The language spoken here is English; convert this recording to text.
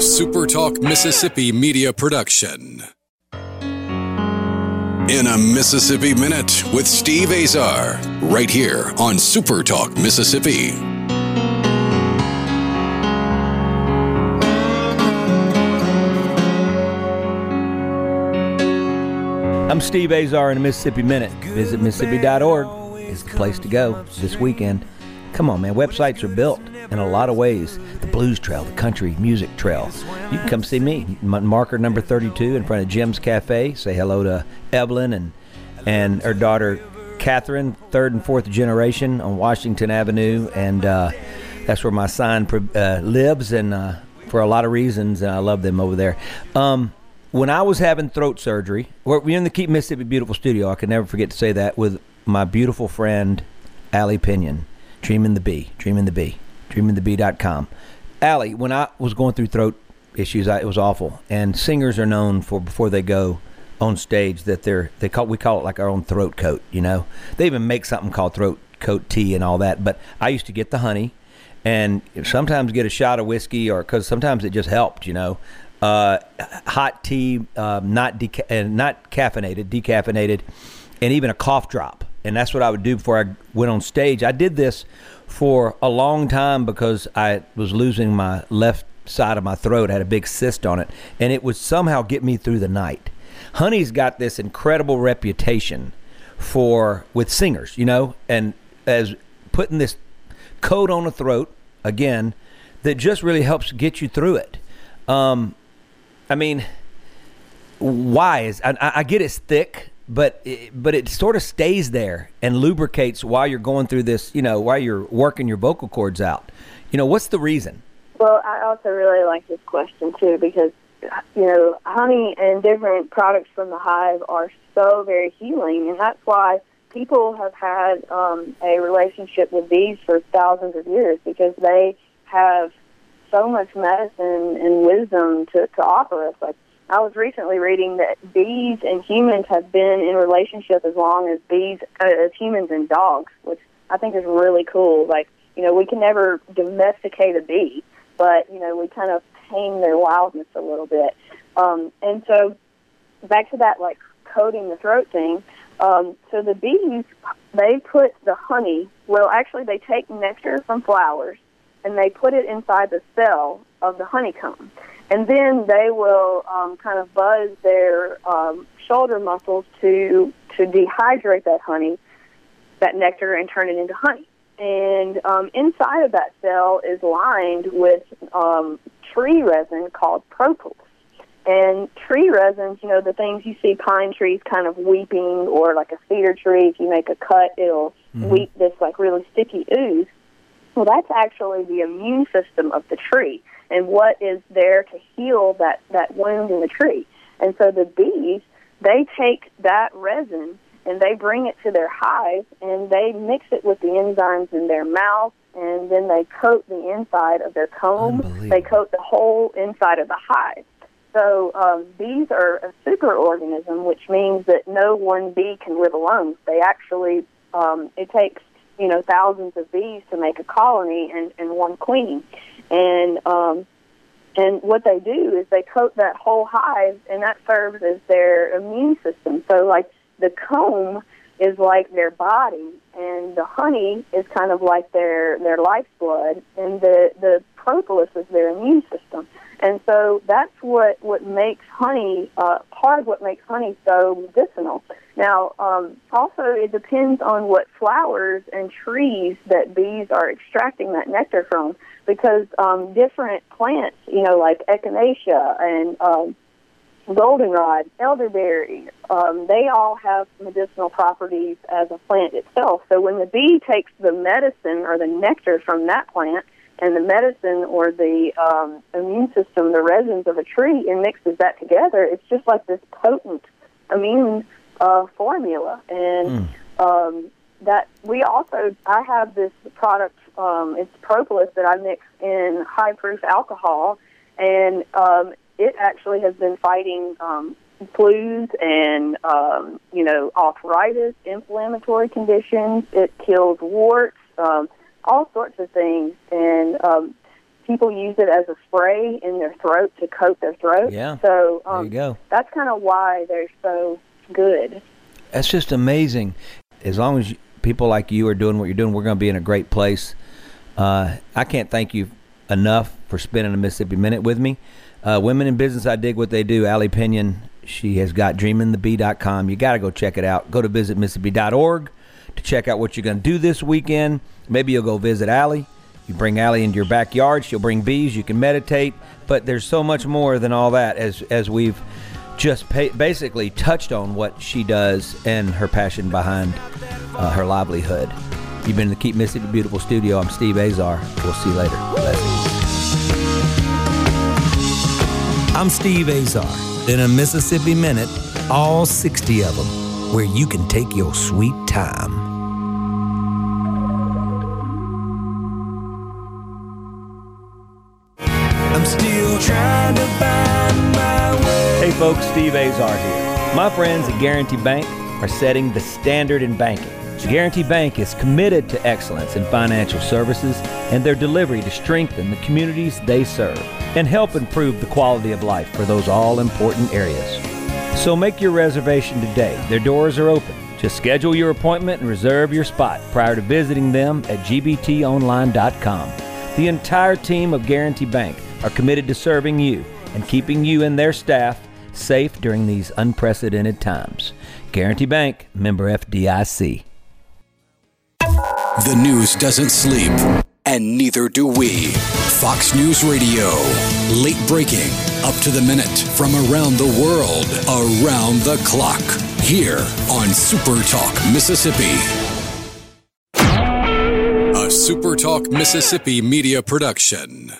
SuperTalk Mississippi media production. In a Mississippi Minute with Steve Azar, right here on SuperTalk Mississippi. I'm Steve Azar in a Mississippi Minute. Visit Mississippi.org is the place to go this weekend. Come on, man. Websites are built in a lot of ways. The blues trail, the country music trail. You can come see me. Marker number 32 in front of Jim's Cafe. Say hello to Evelyn and and her daughter Catherine, third and fourth generation on Washington Avenue, and uh, that's where my sign uh, lives. And uh, for a lot of reasons, I love them over there. Um, when I was having throat surgery, we're in the Keep Mississippi Beautiful studio. I can never forget to say that with my beautiful friend Allie Pinion, Dreaming the Bee, Dreaming the Bee, DreamingTheBee.com. Allie, when I was going through throat issues, I, it was awful. And singers are known for before they go on stage that they're they call we call it like our own throat coat. You know, they even make something called throat coat tea and all that. But I used to get the honey and sometimes get a shot of whiskey or because sometimes it just helped. You know, uh, hot tea, um, not deca- uh, not caffeinated, decaffeinated, and even a cough drop. And that's what I would do before I went on stage. I did this for a long time because I was losing my left side of my throat. I had a big cyst on it, and it would somehow get me through the night. Honey's got this incredible reputation for with singers, you know, and as putting this coat on the throat again that just really helps get you through it. Um, I mean, why is I, I get it's thick, but it, but it sort of stays there and lubricates while you're going through this. You know, while you're working your vocal cords out. You know, what's the reason? Well, I also really like this question too because you know, honey and different products from the hive are so very healing, and that's why people have had um, a relationship with bees for thousands of years because they have so much medicine and wisdom to, to offer us. Like I was recently reading that bees and humans have been in relationship as long as bees uh, as humans and dogs, which I think is really cool. Like you know, we can never domesticate a bee, but you know, we kind of tame their wildness a little bit. Um, and so, back to that, like coating the throat thing. Um, so the bees, they put the honey. Well, actually, they take nectar from flowers and they put it inside the cell of the honeycomb, and then they will um, kind of buzz their um, shoulder muscles to to dehydrate that honey, that nectar, and turn it into honey. And um, inside of that cell is lined with um, tree resin called propolis. And tree resins, you know, the things you see pine trees kind of weeping, or like a cedar tree, if you make a cut, it'll mm-hmm. weep this like really sticky ooze. Well, that's actually the immune system of the tree and what is there to heal that, that wound in the tree. And so the bees, they take that resin and they bring it to their hive and they mix it with the enzymes in their mouth and then they coat the inside of their comb. They coat the whole inside of the hive. So um, bees are a superorganism, which means that no one bee can live alone. They actually, um, it takes you know thousands of bees to make a colony and, and one queen, and um, and what they do is they coat that whole hive, and that serves as their immune system. So like the comb is like their body, and the honey is kind of like their their lifeblood, and the the propolis is their immune system. And so that's what what makes honey uh, part of what makes honey so medicinal. Now, um, also it depends on what flowers and trees that bees are extracting that nectar from, because um, different plants, you know, like echinacea and um, goldenrod, elderberry, um, they all have medicinal properties as a plant itself. So when the bee takes the medicine or the nectar from that plant and the medicine or the um, immune system, the resins of a tree, and mixes that together, it's just like this potent immune uh, formula. And mm. um, that we also, I have this product, um, it's propolis that I mix in high proof alcohol. And um, it actually has been fighting um, flus and um, you know arthritis, inflammatory conditions. It kills warts, um, all sorts of things. And um, people use it as a spray in their throat to coat their throat. Yeah. So There um, you go. that's kind of why they're so good. That's just amazing. As long as you, people like you are doing what you're doing, we're going to be in a great place. Uh, I can't thank you enough for spending a Mississippi Minute with me. Uh, Women in Business, I dig what they do. Allie Pinion, she has got dreamingthebee.com. You got to go check it out. Go to visitmississippi.org to check out what you're going to do this weekend. Maybe you'll go visit Allie. You bring Allie into your backyard. She'll bring bees. You can meditate. But there's so much more than all that as, as we've just pa basically touched on what she does and her passion behind uh, her livelihood. You've been in the Keep Mississippi Beautiful studio. I'm Steve Azar. We'll see you later. I'm Steve Azar. In a Mississippi Minute, all 60 of them, where you can take your sweet time. I'm still trying to find my way. Hey folks, Steve Azar here. My friends at Guaranty Bank are setting the standard in banking. Guaranty Bank is committed to excellence in financial services and their delivery to strengthen the communities they serve and help improve the quality of life for those all important areas. So make your reservation today. Their doors are open. Just schedule your appointment and reserve your spot prior to visiting them at gbtonline.com. The entire team of Guaranty Bank are committed to serving you and keeping you and their staff safe during these unprecedented times. Guaranty Bank, member FDIC. The news doesn't sleep, and neither do we. Fox News Radio. Late breaking, up to the minute from around the world, around the clock. Here on Super Talk Mississippi. A Super Talk Mississippi media production.